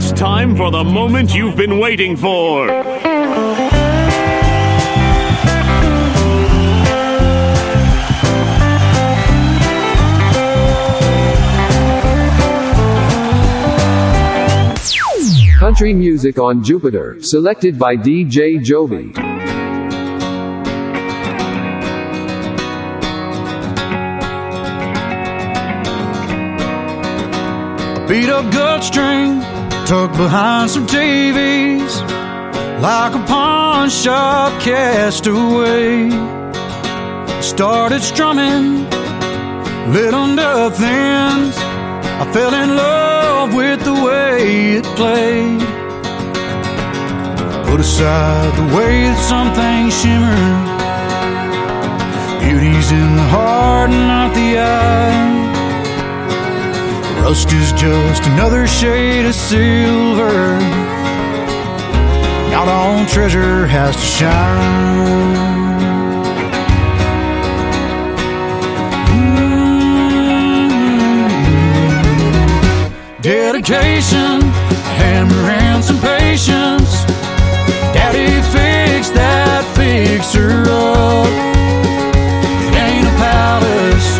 It's time for the moment you've been waiting for. Country music on Jupiter, selected by DJ Giove. Beat up gut string, tucked behind some TVs, like a pawn shop castaway. Started strumming, little death. I fell in love with the way it played. Put aside the way that some things shimmer. Beauty's in the heart, not the eye. Rust is just another shade of silver. Not all treasure has to shine. Dedication, hammer and some patience. Daddy fixed that fixer up. It ain't a palace,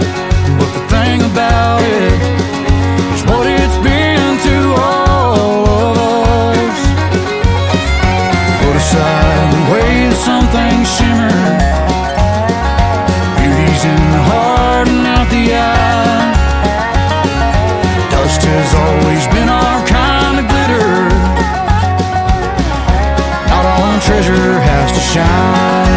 but the thing about it always been our kind of glitter. Not all treasure has to shine.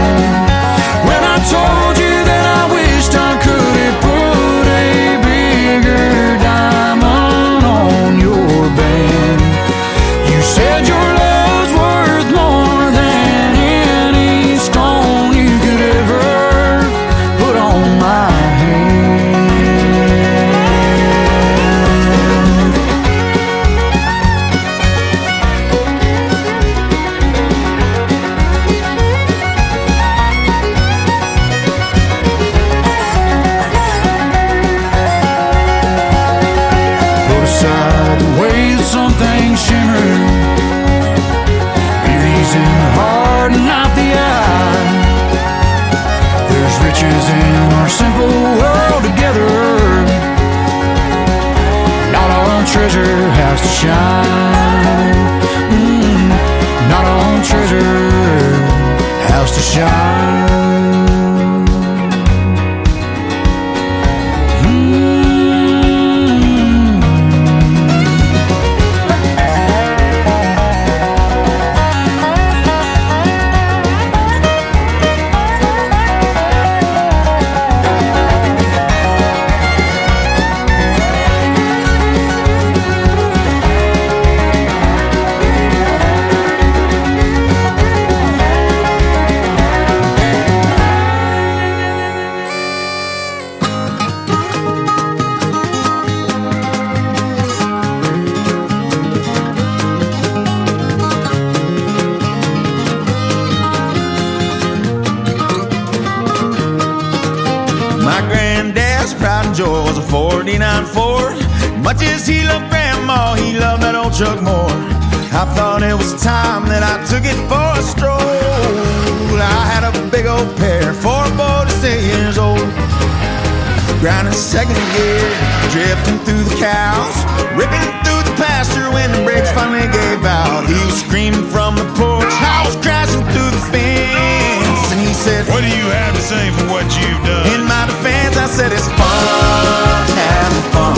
Grinding second gear, drifting through the cows, ripping through the pasture when the brakes finally gave out. He was screaming from the porch, I was crashing through the fence, and he said, What do you have to say for what you've done? in my defense, I said it's fun, having fun.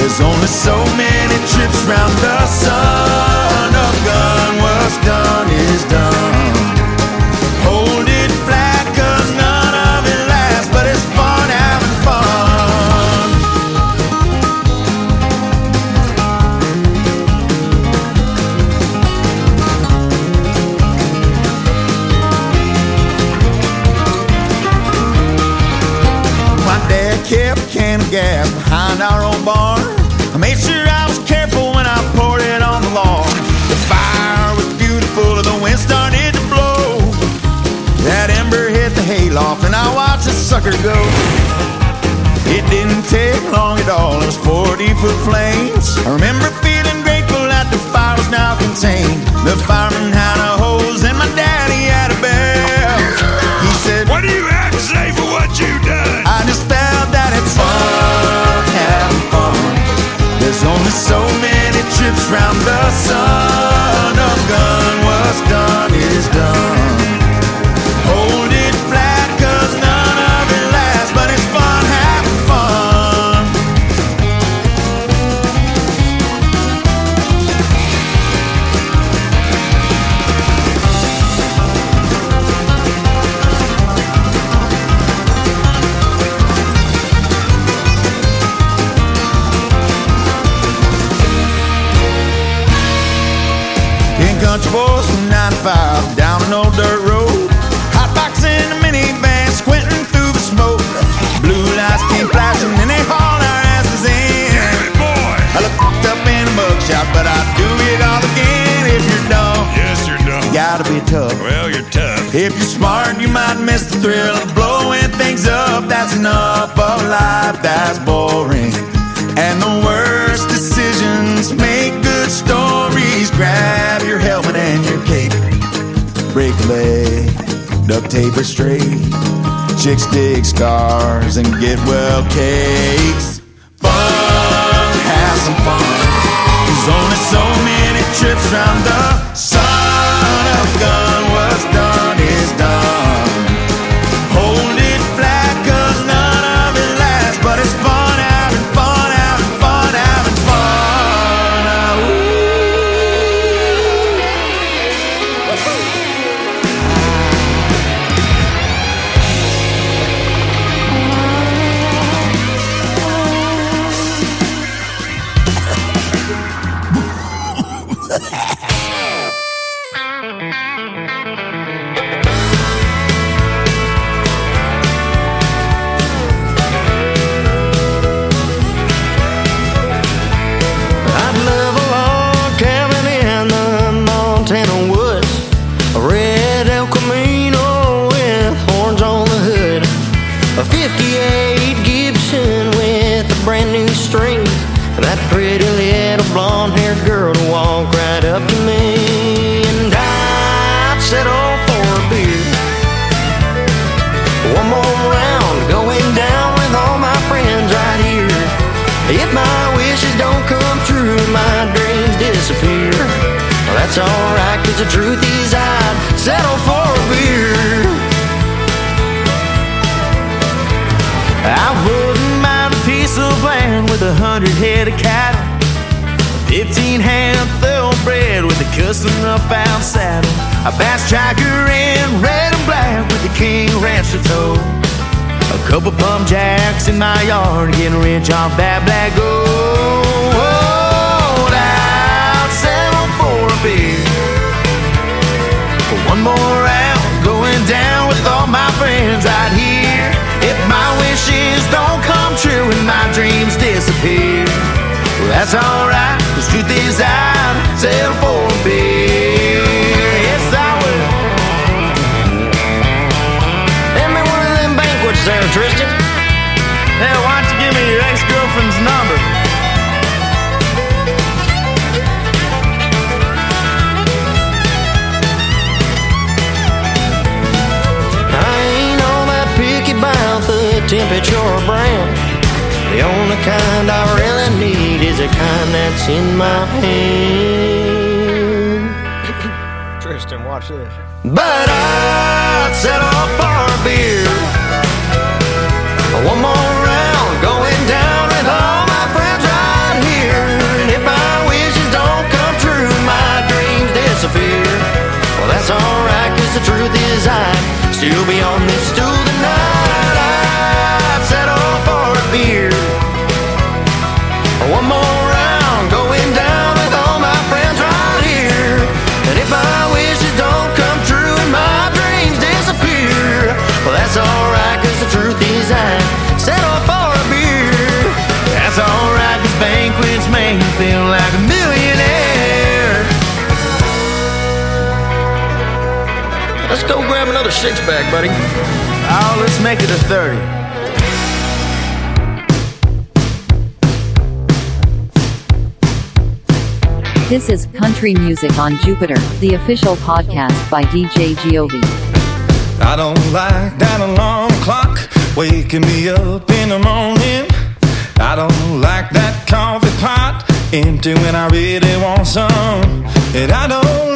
There's only so many trips round the sun. A gun, what's done is done. Our old barn. I made sure I was careful when I poured it on the lawn. The fire was beautiful and the wind started to blow. That ember hit the hayloft and I watched the sucker go. It didn't take long at all, it was 40 foot flames. I remember feeling grateful that the fire was now contained. The fireman had a trips round the sun. Well, you're tough. If you're smart, you might miss the thrill of blowing things up. That's enough of life that's boring. And the worst decisions make good stories. Grab your helmet and your cape. Break a leg, duct tape her straight. Chicks dig scars and get well cakes. Fun, have some fun. There's only so many trips around the I wouldn't mind a piece of land with a hundred head of cattle. Fifteen hand thoroughbred with a custom up out saddle. A bass tracker in red and black with the King Rancher toe. A couple pump jacks in my yard, getting rich off that black gold. I'd settle for a beer. For one more round, going down with all my friends right here. My wishes don't come true and my dreams disappear, well, that's alright. The truth is, I'd settle for a beer. Yes, I will. Hand me one of them banquets there, Triston. Hey, why temperature or brand. The only kind I really need is a kind that's in my hand. Triston, watch this. But I'd settle for a beer. One more round, going down with all my friends right here. And if my wishes don't come true, my dreams disappear. Well, that's alright, cause the truth is I'd still be on this stool tonight. Go grab another six pack, buddy. Oh, let's make it a 30. This is Country Music on Jupiter, the official podcast by DJ Giove. I don't like that alarm clock waking me up in the morning. I don't like that coffee pot empty when I really want some. And I don't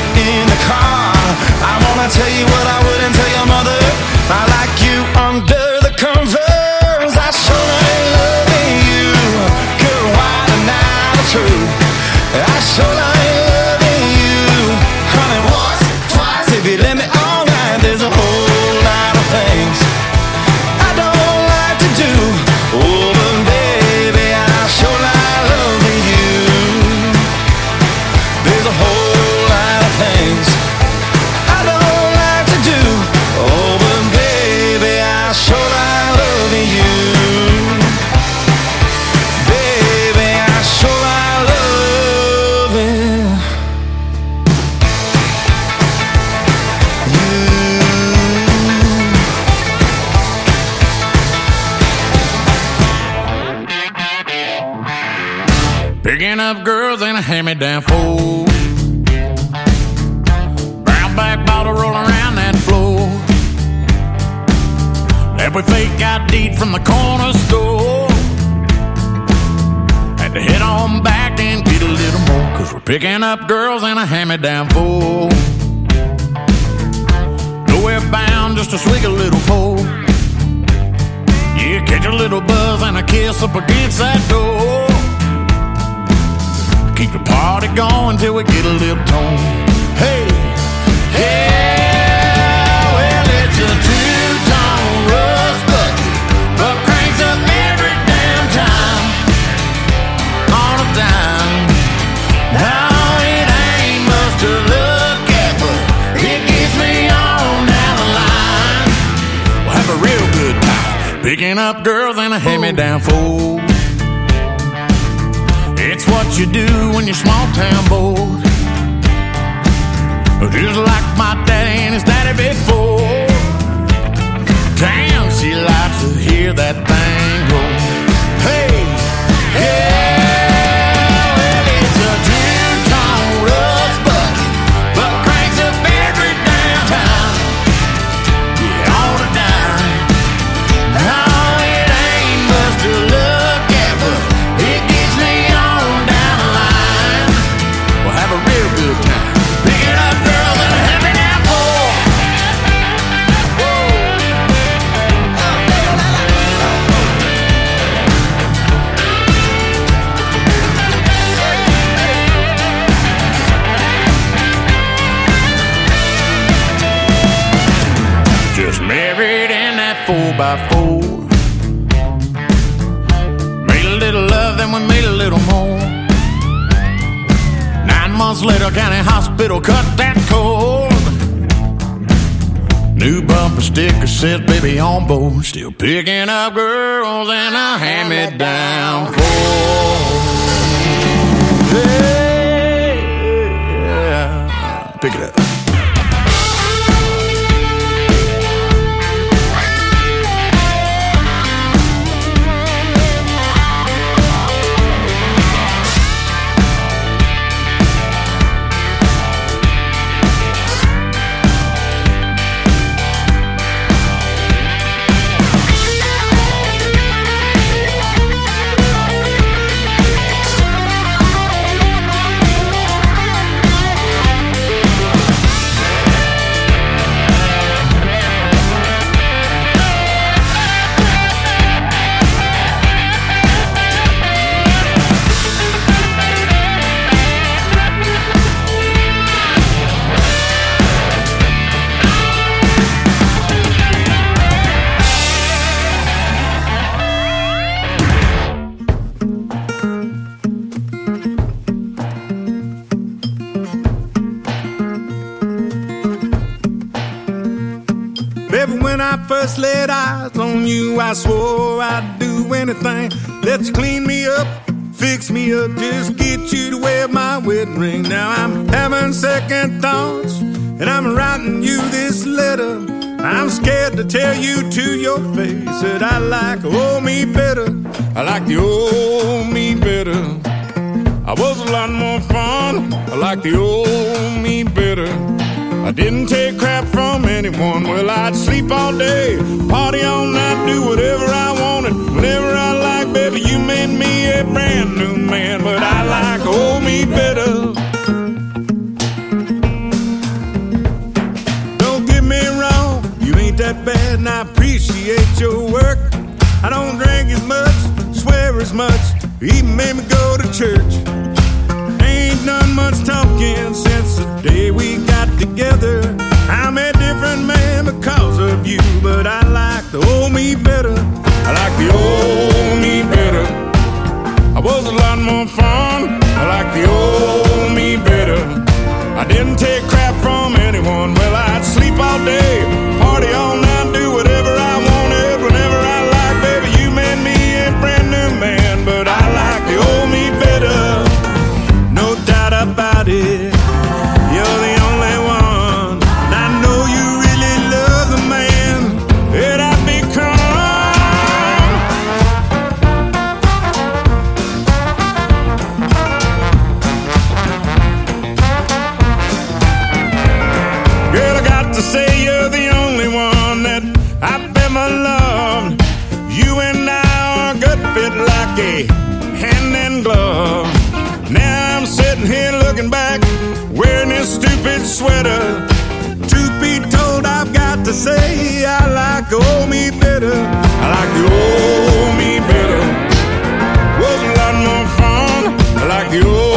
Picking up girls in a hand-me-down fool. Nowhere bound, just to swig a little pole. Yeah, catch a little buzz and a kiss up against that door. Keep the party going till we get a little tone. Hey, hey. Picking up girls and a hand-me-down fool. It's what you do when you're small-town bold. Just like my daddy and his daddy before. Damn, she likes to hear that thing. still picking up girls. First laid eyes on you, I swore I'd do anything. Let's clean me up, fix me up, just get you to wear my wedding ring. Now I'm having second thoughts, and I'm writing you this letter. I'm scared to tell you to your face that I like old me better. I like the old me better. I was a lot more fun. I like the old me better. I didn't take crap from anyone. Well, I'd sleep all day, party all night, do whatever I wanted, whenever I like. Baby, you made me a brand new man, but I like old me better. Don't get me wrong, you ain't that bad, and I appreciate your work. I don't drink as much, swear as much, even made me go to church. Ain't done much talking since the day we got together. I'm a different man because of you, but I like the old me better. I like the old me better. I was a lot more fun. I like the old me better. I didn't take crap from anyone. Well, I'd sleep all day, party all night, do whatever glove. Now I'm sitting here looking back, wearing this stupid sweater. Truth be told, I've got to say I like old me better. I like the old me better. Was a lot more fun. I like the old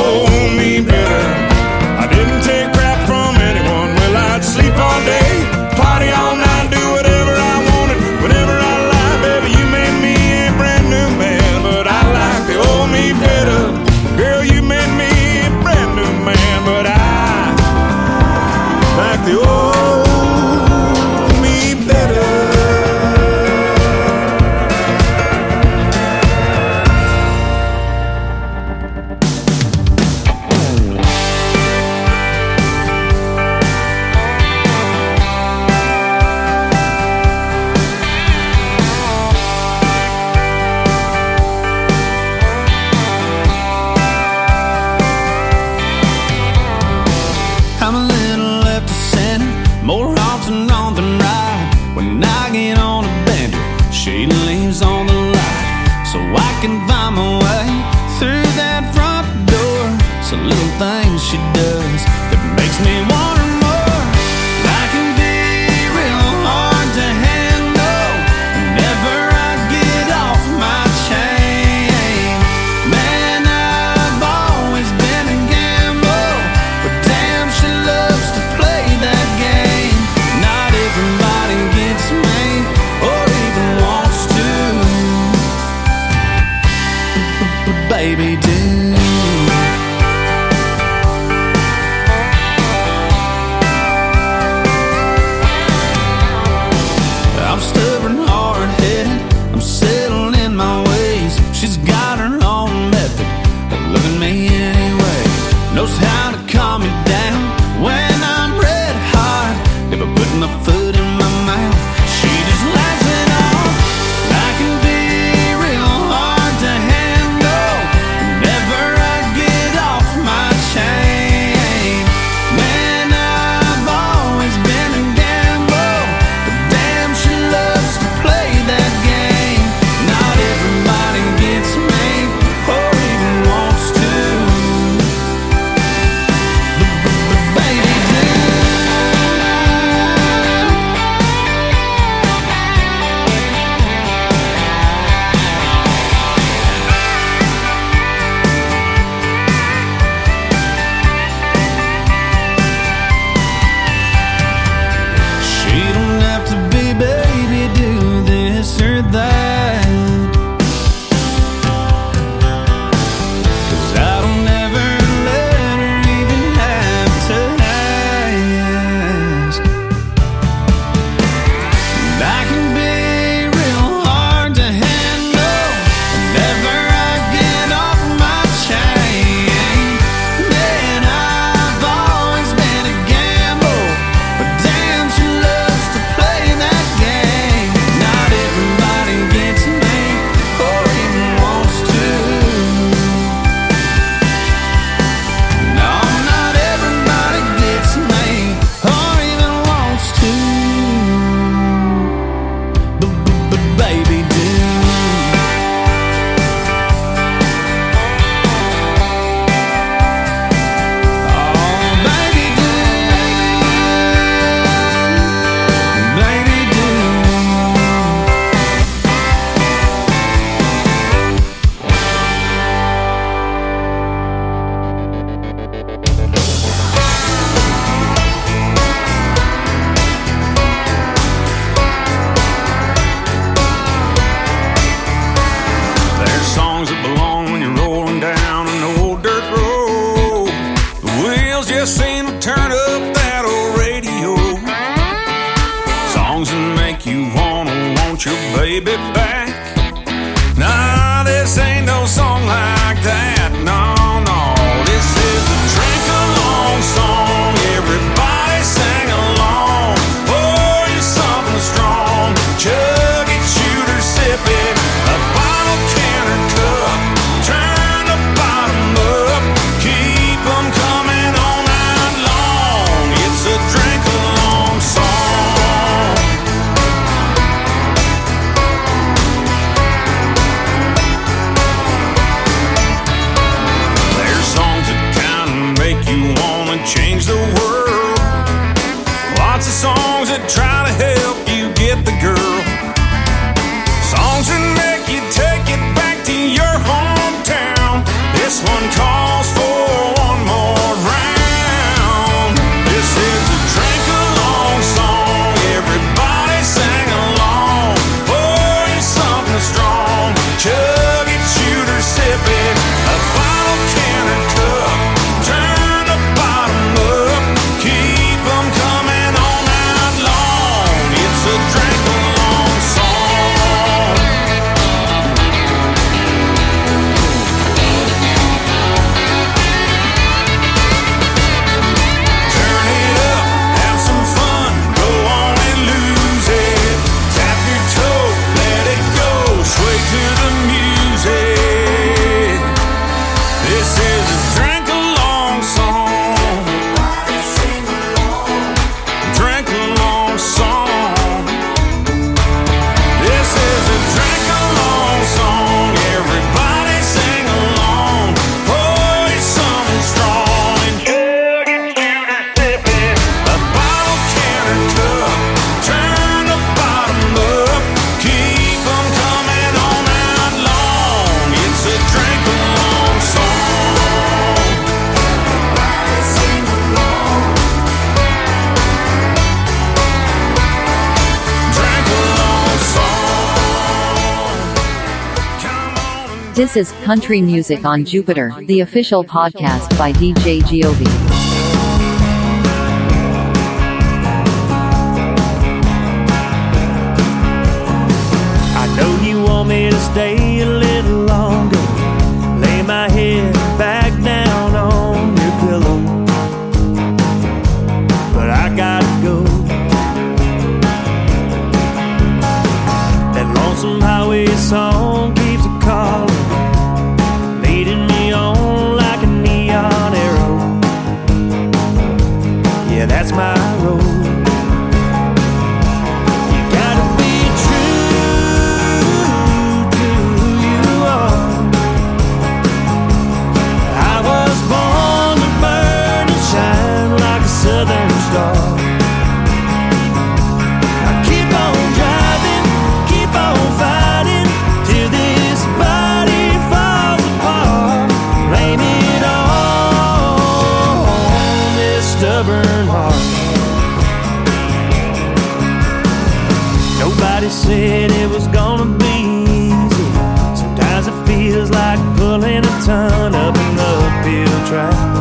This is Country Music on Jupiter, the official podcast by DJ Giove. Nobody said it was gonna be easy. Sometimes it feels like pulling a ton up an uphill track.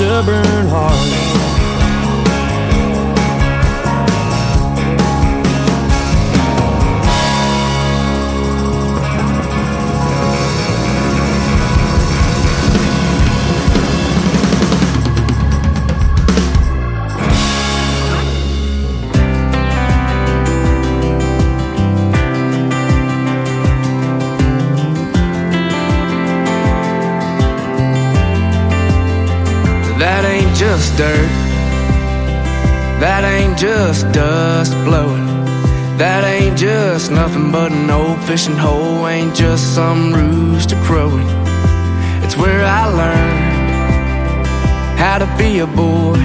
Stubborn heart. Fishing hole. Ain't just some rooster crowing. It's where I learned how to be a boy.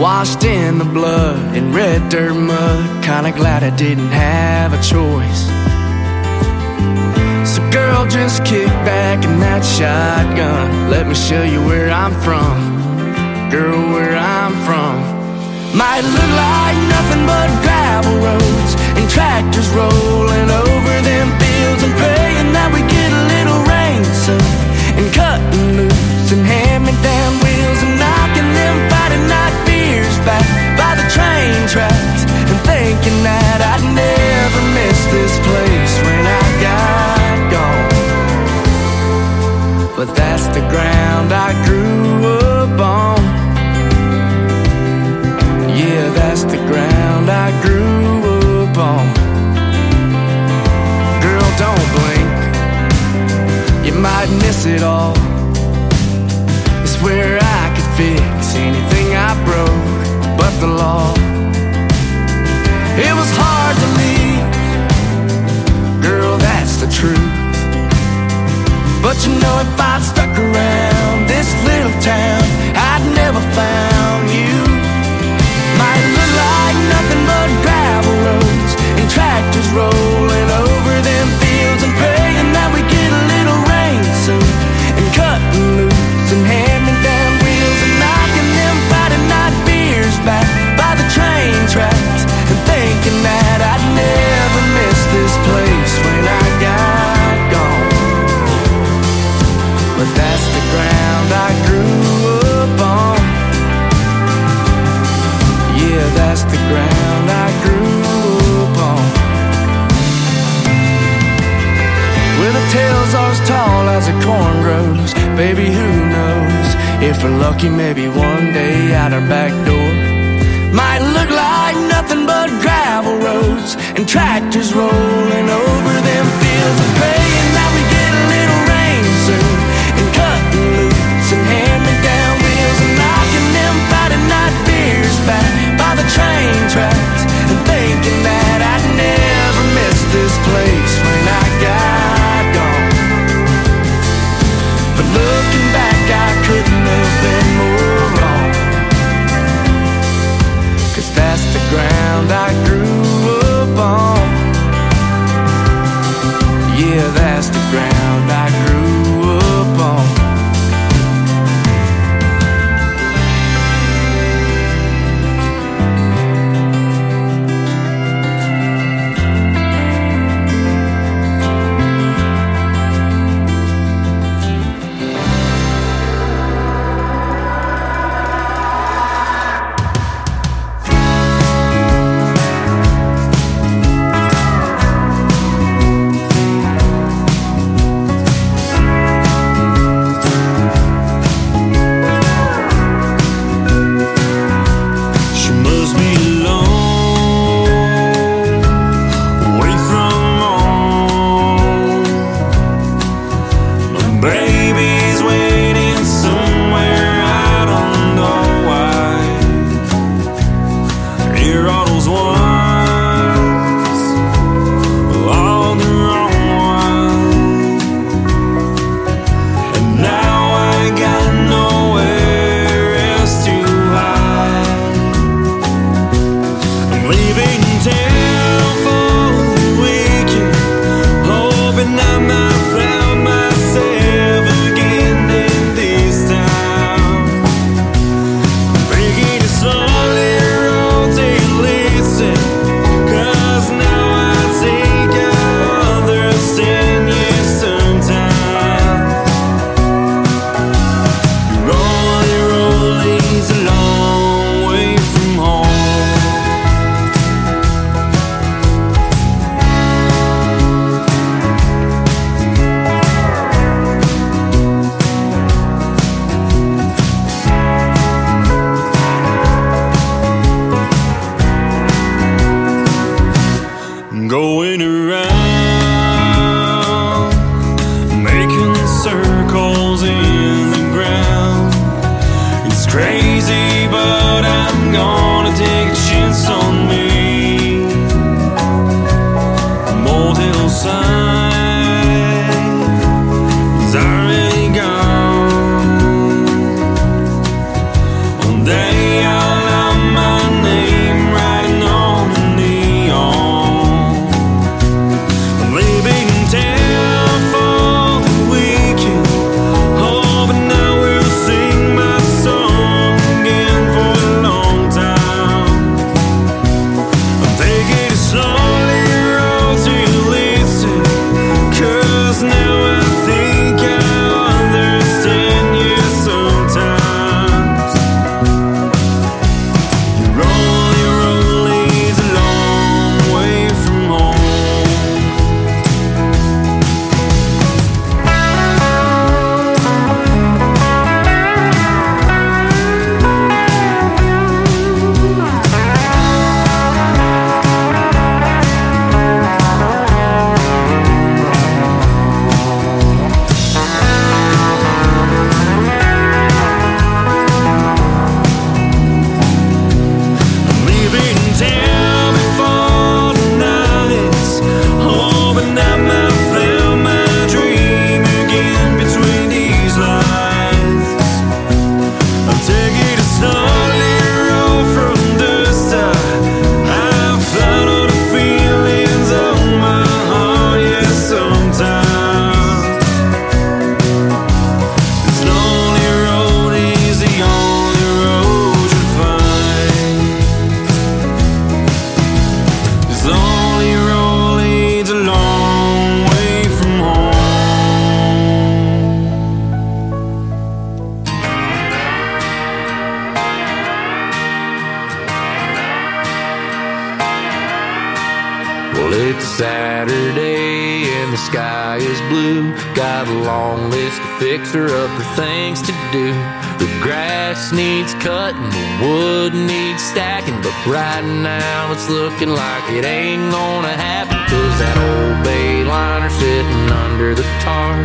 Washed in the blood in red dirt mud. Kinda glad I didn't have a choice. So, girl, just kick back in that shotgun. Let me show you where I'm from. Girl, where I'm from. Might look like nothing but gravel roads and tractors rolling over them fields and praying that we get a little rain soon and cutting loose and me down wheels and knocking them Friday night beers back by the train tracks and thinking that I'd never miss this place when I got gone. But that's the ground I grew up on. Yeah, that's the ground I grew on. Girl, don't blink. You might miss it all. It's where I could fix anything I broke, but the law. It was hard to leave, girl, that's the truth. But you know, if I'd stuck around under the tarp,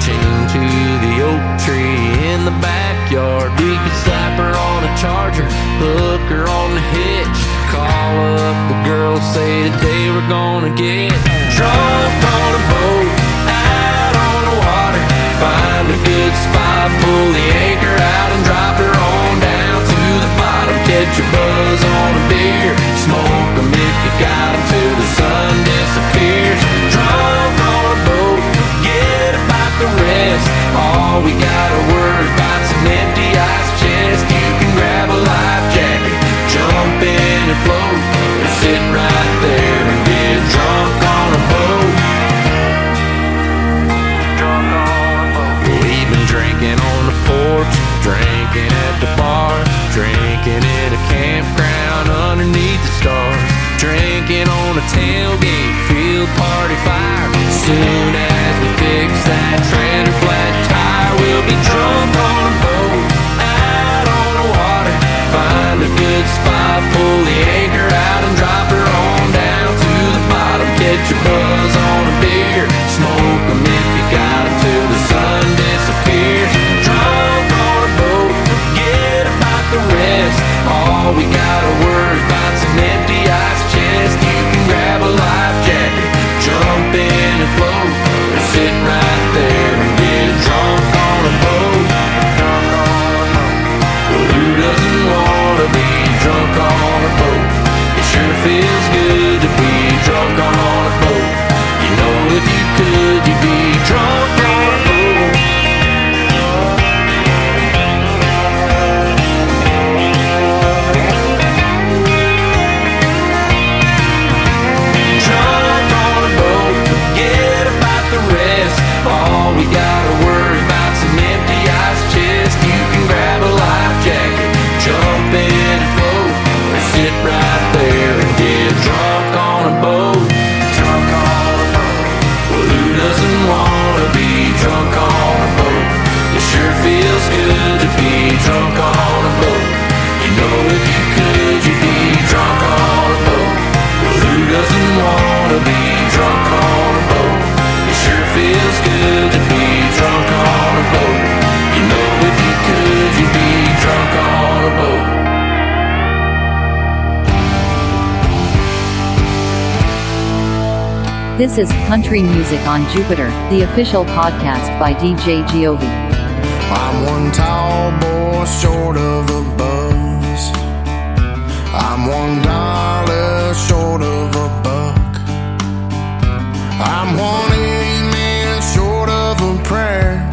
chained to the oak tree in the backyard. We could slap her on a charger, hook her on the hitch, call up the girls, say today we're gonna get drunk on a boat out on the water. Find a good spot, pull the anchor out and drop her on down to the bottom. Catch a buzz on a beer, smoke 'em if you got 'em till All we gotta worry about's an empty ice chest. You can grab a life jacket, jump in and float, or sit right there and get drunk on a boat. We've been drinking on the porch, drinking at the bar, drinking in a campground underneath the stars, drinking on a tailgate, field party fire. Soon be drunk on a boat out on the water. Find a good spot, pull the anchor out and drop her on down to the bottom. Catch a buzz on a beer, smoke 'em if you got 'em till the sun disappears. Drunk on a boat, forget about the rest. All we gotta worry This is Country Music on Jupiter, the official podcast by DJ Giove. I'm one tall boy short of a buzz. I'm one dollar short of a buck. I'm one amen short of a prayer.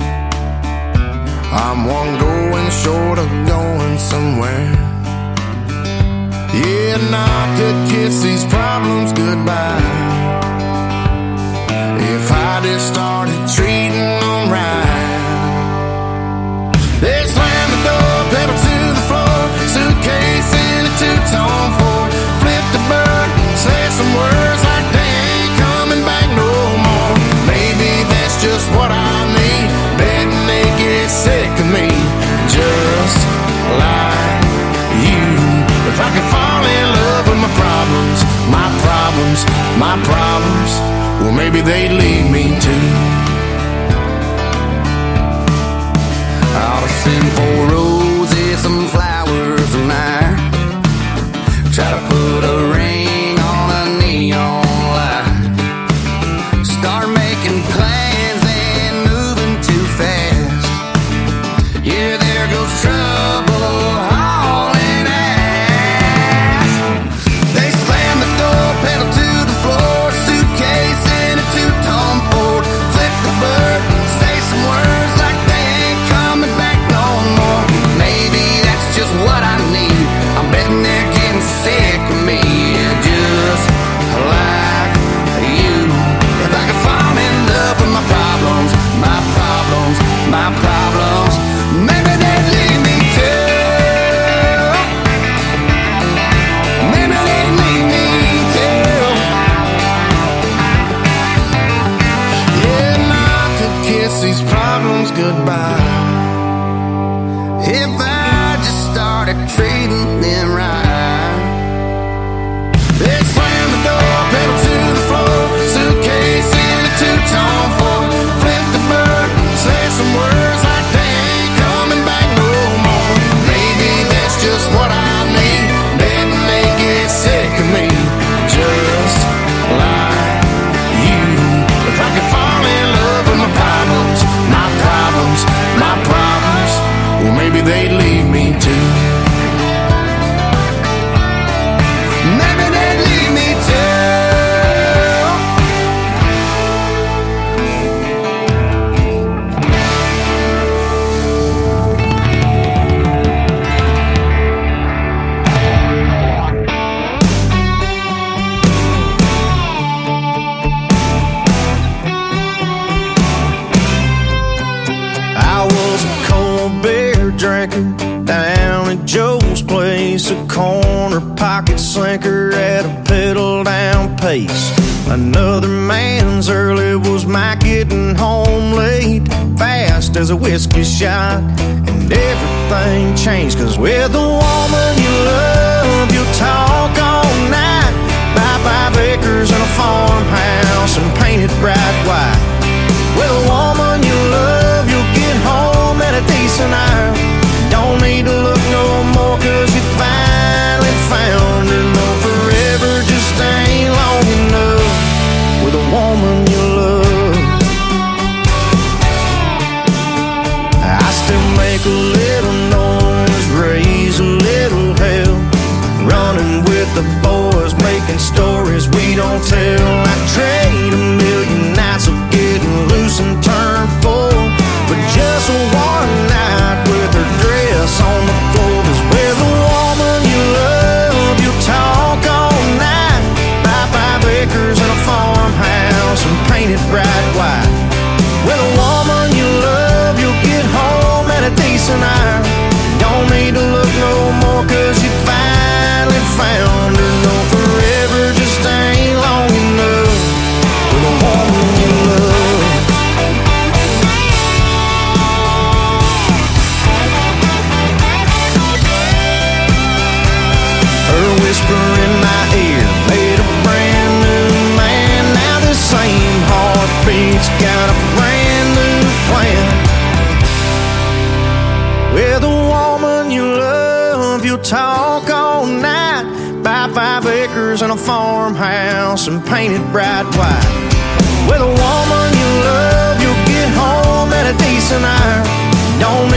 I'm one going short of going somewhere. Yeah, I could kiss these problems goodbye. My problems, well maybe they'd leave me too. beer at a pedal down pace. Another man's early was my getting home late, fast as a whiskey shot. And everything changed, cause with a woman you love, you talk all night. Buy five acres and a farmhouse and paint it bright white. With a woman you love, you'll get home at a decent hour. house and paint it bright white. With a woman you love, you'll get home at a decent hour. Don't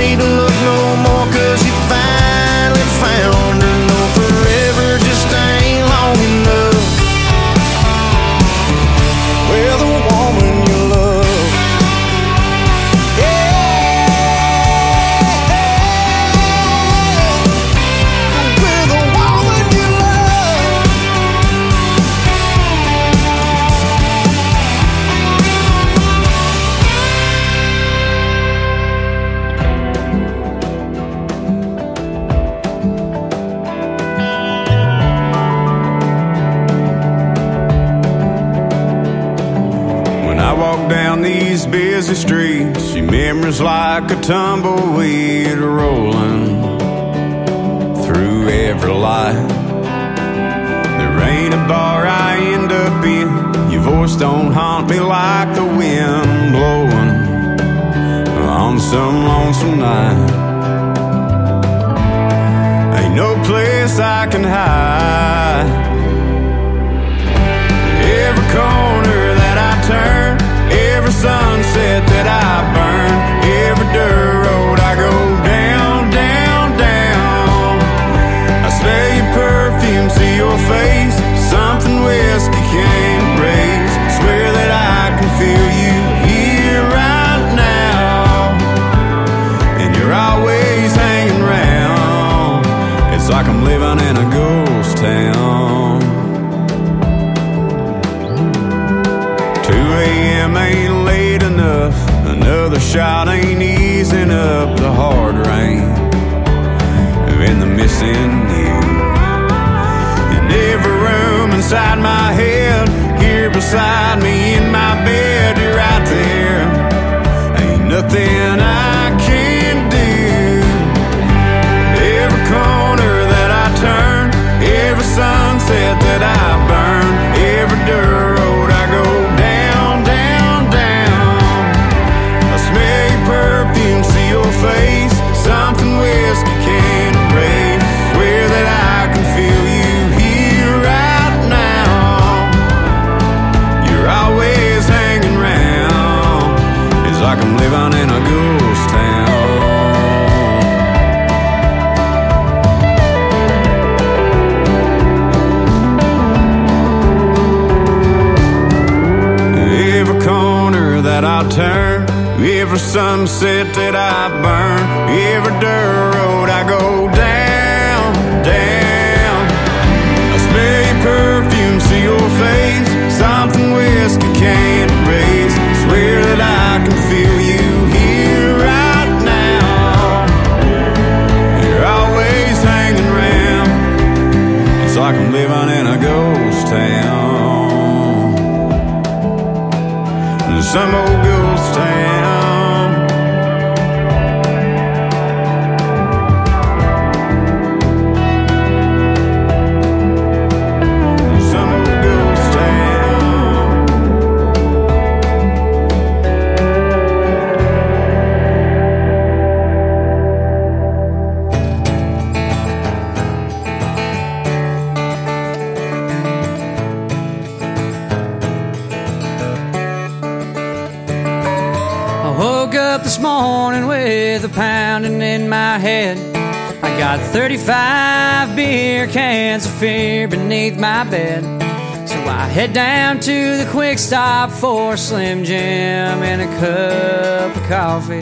a Slim Jim and a cup of coffee.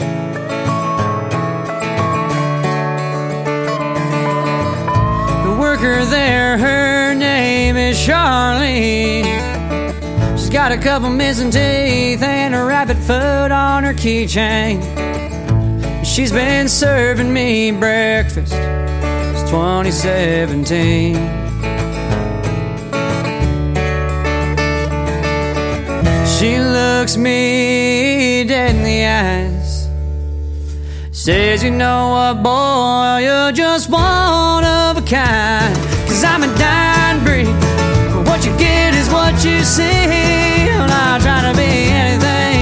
The worker there, her name is Charlene. She's got a couple missing teeth and a rabbit foot on her keychain. She's been serving me breakfast since 2017. She looks me dead in the eyes. Says, you know what, boy, you're just one of a kind. Cause I'm a dying breed. What you get is what you see. I'm not trying to be anything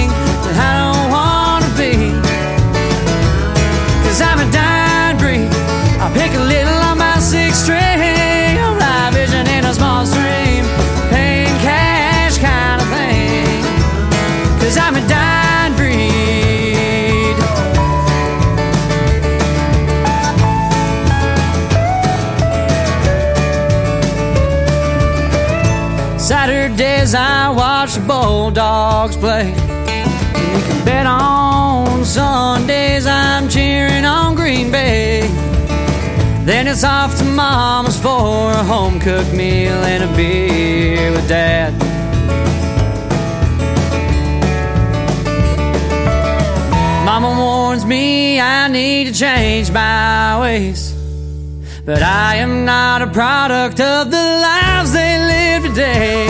Bulldogs play. You can bet on Sundays I'm cheering on Green Bay. Then it's off to Mama's for a home cooked meal and a beer with Dad. Mama warns me I need to change my ways. But I am not a product of the lives they live today.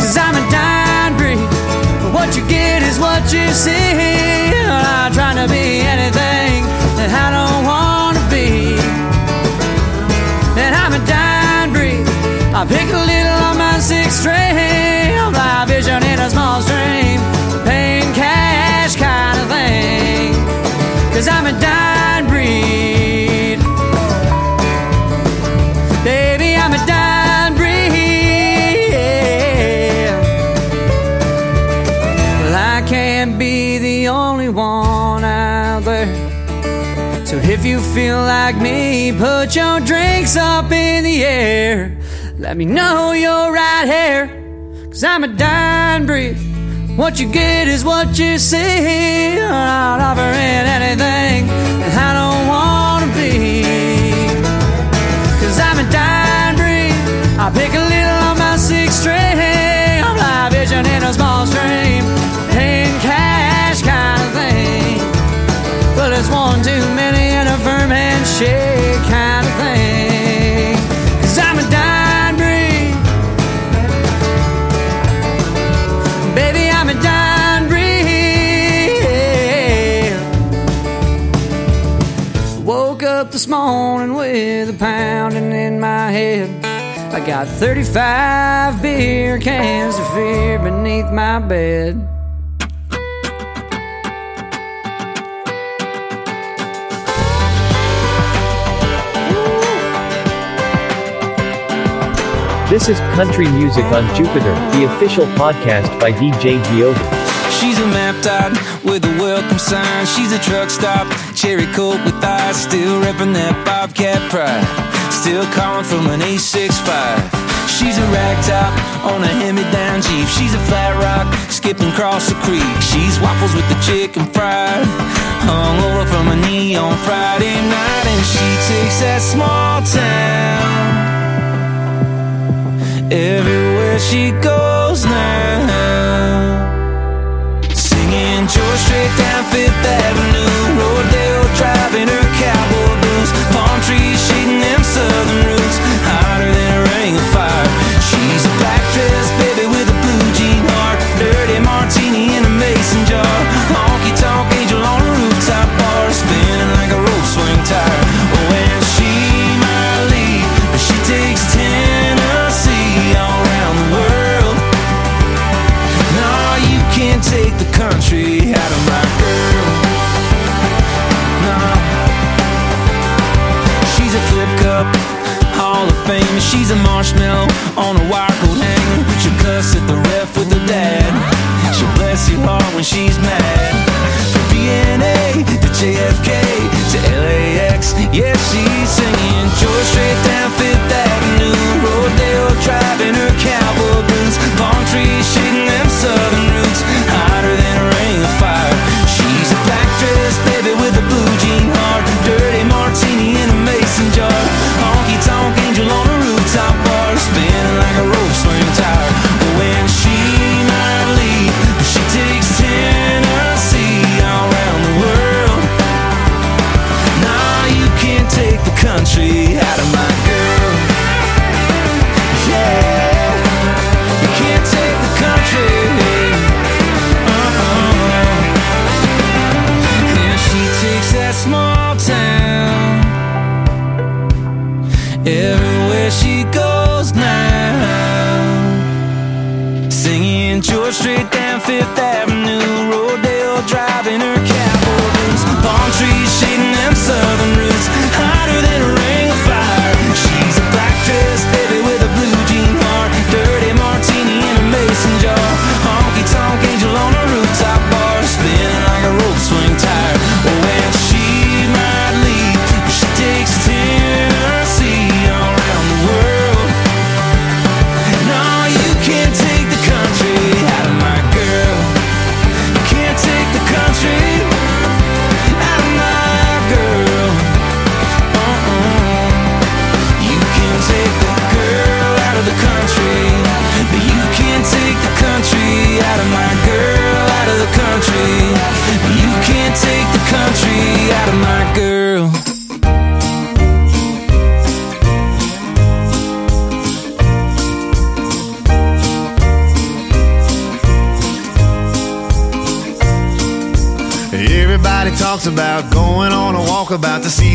Cause I'm a. But what you get is what you see. I'm trying to be anything that I don't want to be. And I'm a dying breed. I pick a little on my six string. I'm vision in a small stream. Paying cash kind of thing. Cause I'm a dying if you feel like me, put your drinks up in the air. Let me know you're right here. Cause I'm a dying breed. What you get is what you see. I'm not offering anything that I don't wanna be. Cause I'm a dying breed. I pick a little on my six string. I'm live vision in a small stream. Paying cash kind of thing. But it's one too many handshake kind of thing. Cause I'm a dying breed. Baby, I'm a dying breed. Woke up this morning with a pounding in my head. I got 35 beer cans of fear beneath my bed. This is Country Music on Jupiter, the official podcast by DJ Giove. She's a map dot with a welcome sign. She's a truck stop, cherry Coke with eyes, still repping that Bobcat pride. Still calling from an A65. She's a rag top on a hand-me-down Jeep. She's a flat rock skipping across the creek. She's waffles with the chicken fried, hung over from a knee on Friday night, and she takes that small town everywhere she goes now. Singing George Strait down Fifth Avenue.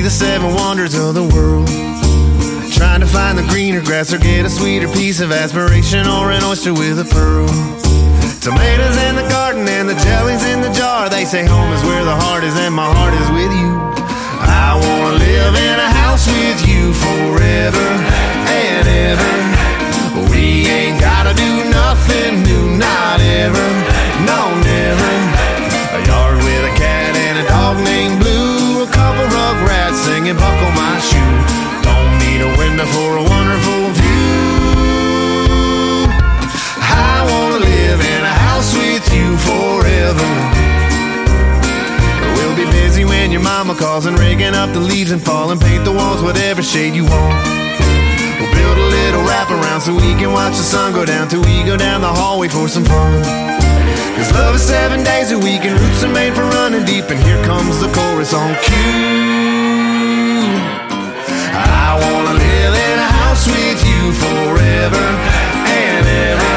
the seven wonders of the world. Trying to find the greener grass or get a sweeter piece of aspiration or an oyster with a pearl. Tomatoes in the garden and the jellies in the jar. They say home is where the heart is and my heart is with you. I wanna live in a house with you forever. buckle my shoe. Don't need a window for a wonderful view. I wanna live in a house with you forever. We'll be busy when your mama calls and raking up the leaves and falling, paint the walls whatever shade you want. We'll build a little wraparound so we can watch the sun go down till we go down the hallway for some fun. Cause love is seven days a week and roots are made for running deep. And here comes the chorus on cue. I wanna live in a house with you forever and ever.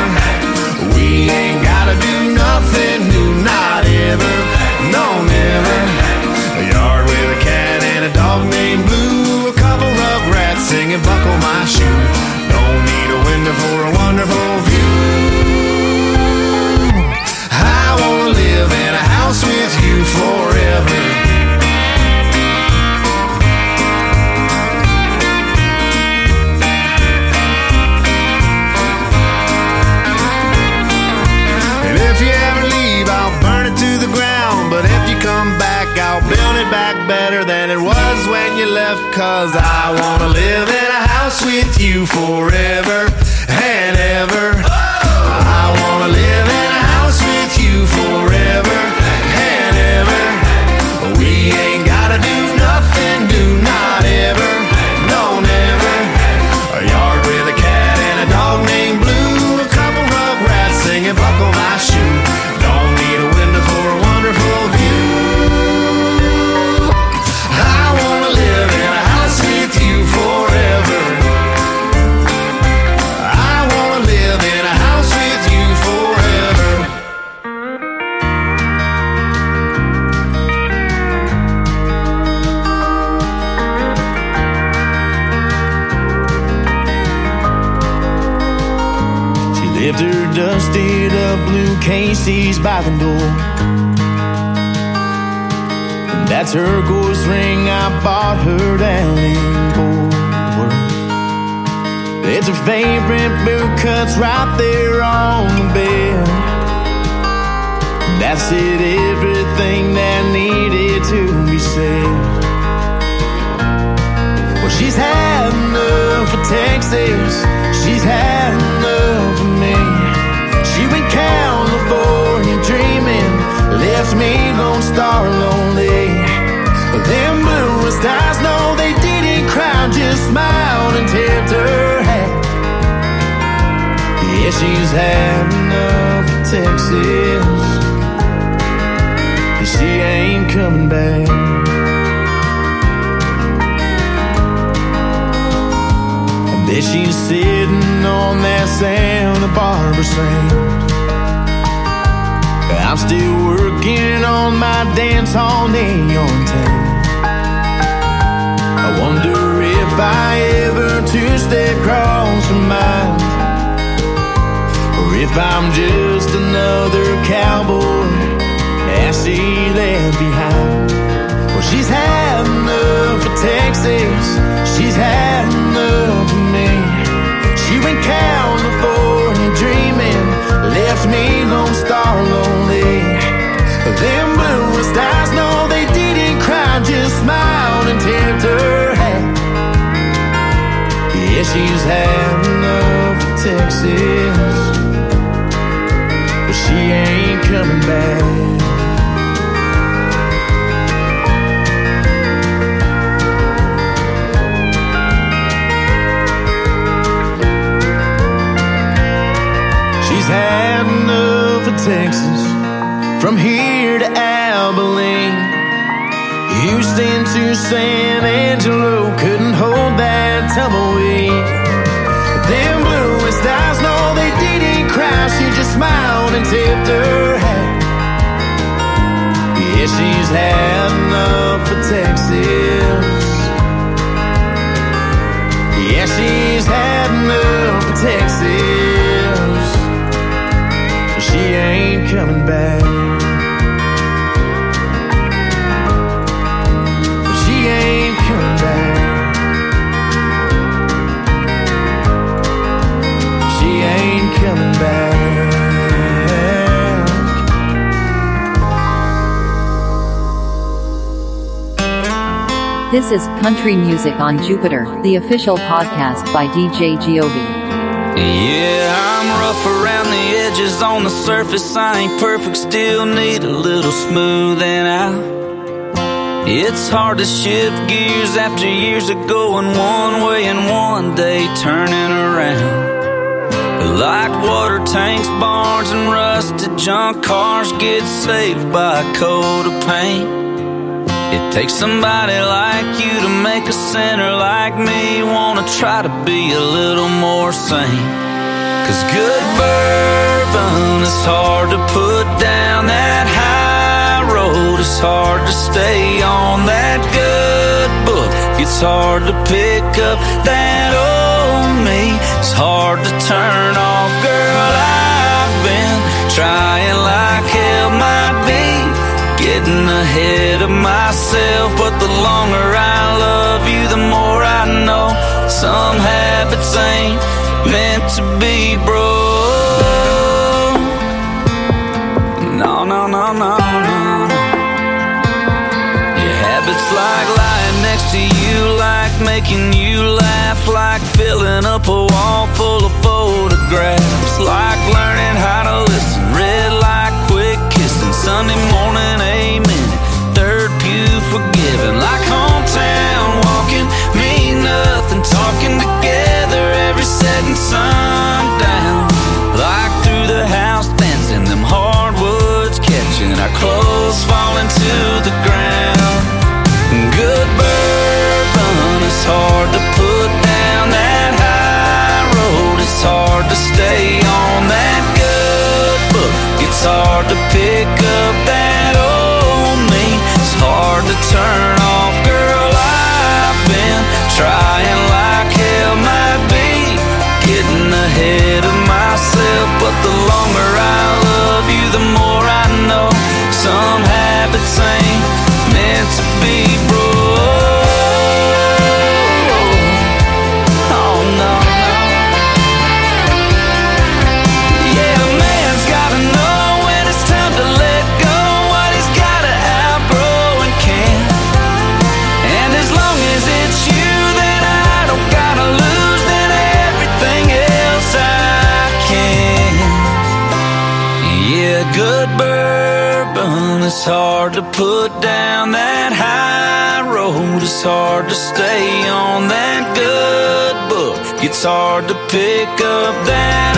We ain't gotta do nothing new. Yeah, she's had enough of Texas. Yeah, She ain't coming back. I bet she's sitting on that Santa Barbara sand. I'm still working on my dance hall neon tan. I wonder if I ever two-step cross mind, or if I'm just another cowboy as she left behind. Well, she's had enough of Texas. She's had enough of me. She went California dreaming, left me Lone Star lonely. Them bluest eyes, no, they didn't cry, just smiled and tipped her hat. Yeah, she's had enough of Texas, she ain't coming back. She's had enough of Texas, from here to Abilene, Houston to San Angelo, couldn't hold that tumbleweed. Them bluest eyes, no, they didn't cry. She and tipped her hat. Yeah, she's had enough of Texas. Yeah, she's had enough of Texas. She ain't coming back. This is Country Music on Jupiter, the official podcast by DJ Giove. Yeah, I'm rough around the edges on the surface. I ain't perfect, still need a little smoothing out. It's hard to shift gears after years of going one way and one day turning around. Like water tanks, barns, and rusted junk cars get saved by a coat of paint. It takes somebody like you to make a sinner like me wanna try to be a little more sane. Cause good bourbon is hard to put down that high road. It's hard to stay on that good book. It's hard to pick up that old me. It's hard to turn off, girl. I've been trying like hell be getting ahead of myself, but the longer I love you, the more I know some habits ain't meant to be broke. No, no, no, no, no. Your habits like lying next to you, like making you laugh, like filling up a wall full of photographs, like learning how to listen Sunday morning, amen. Third pew forgiven, like hometown walking, mean nothing, talking together every setting sundown. Like through the house dancing, them hardwoods catching, our clothes falling to the ground. Good bourbon is hard to put down. That high road is hard to stay on. to stay on that good book. It's hard to pick up that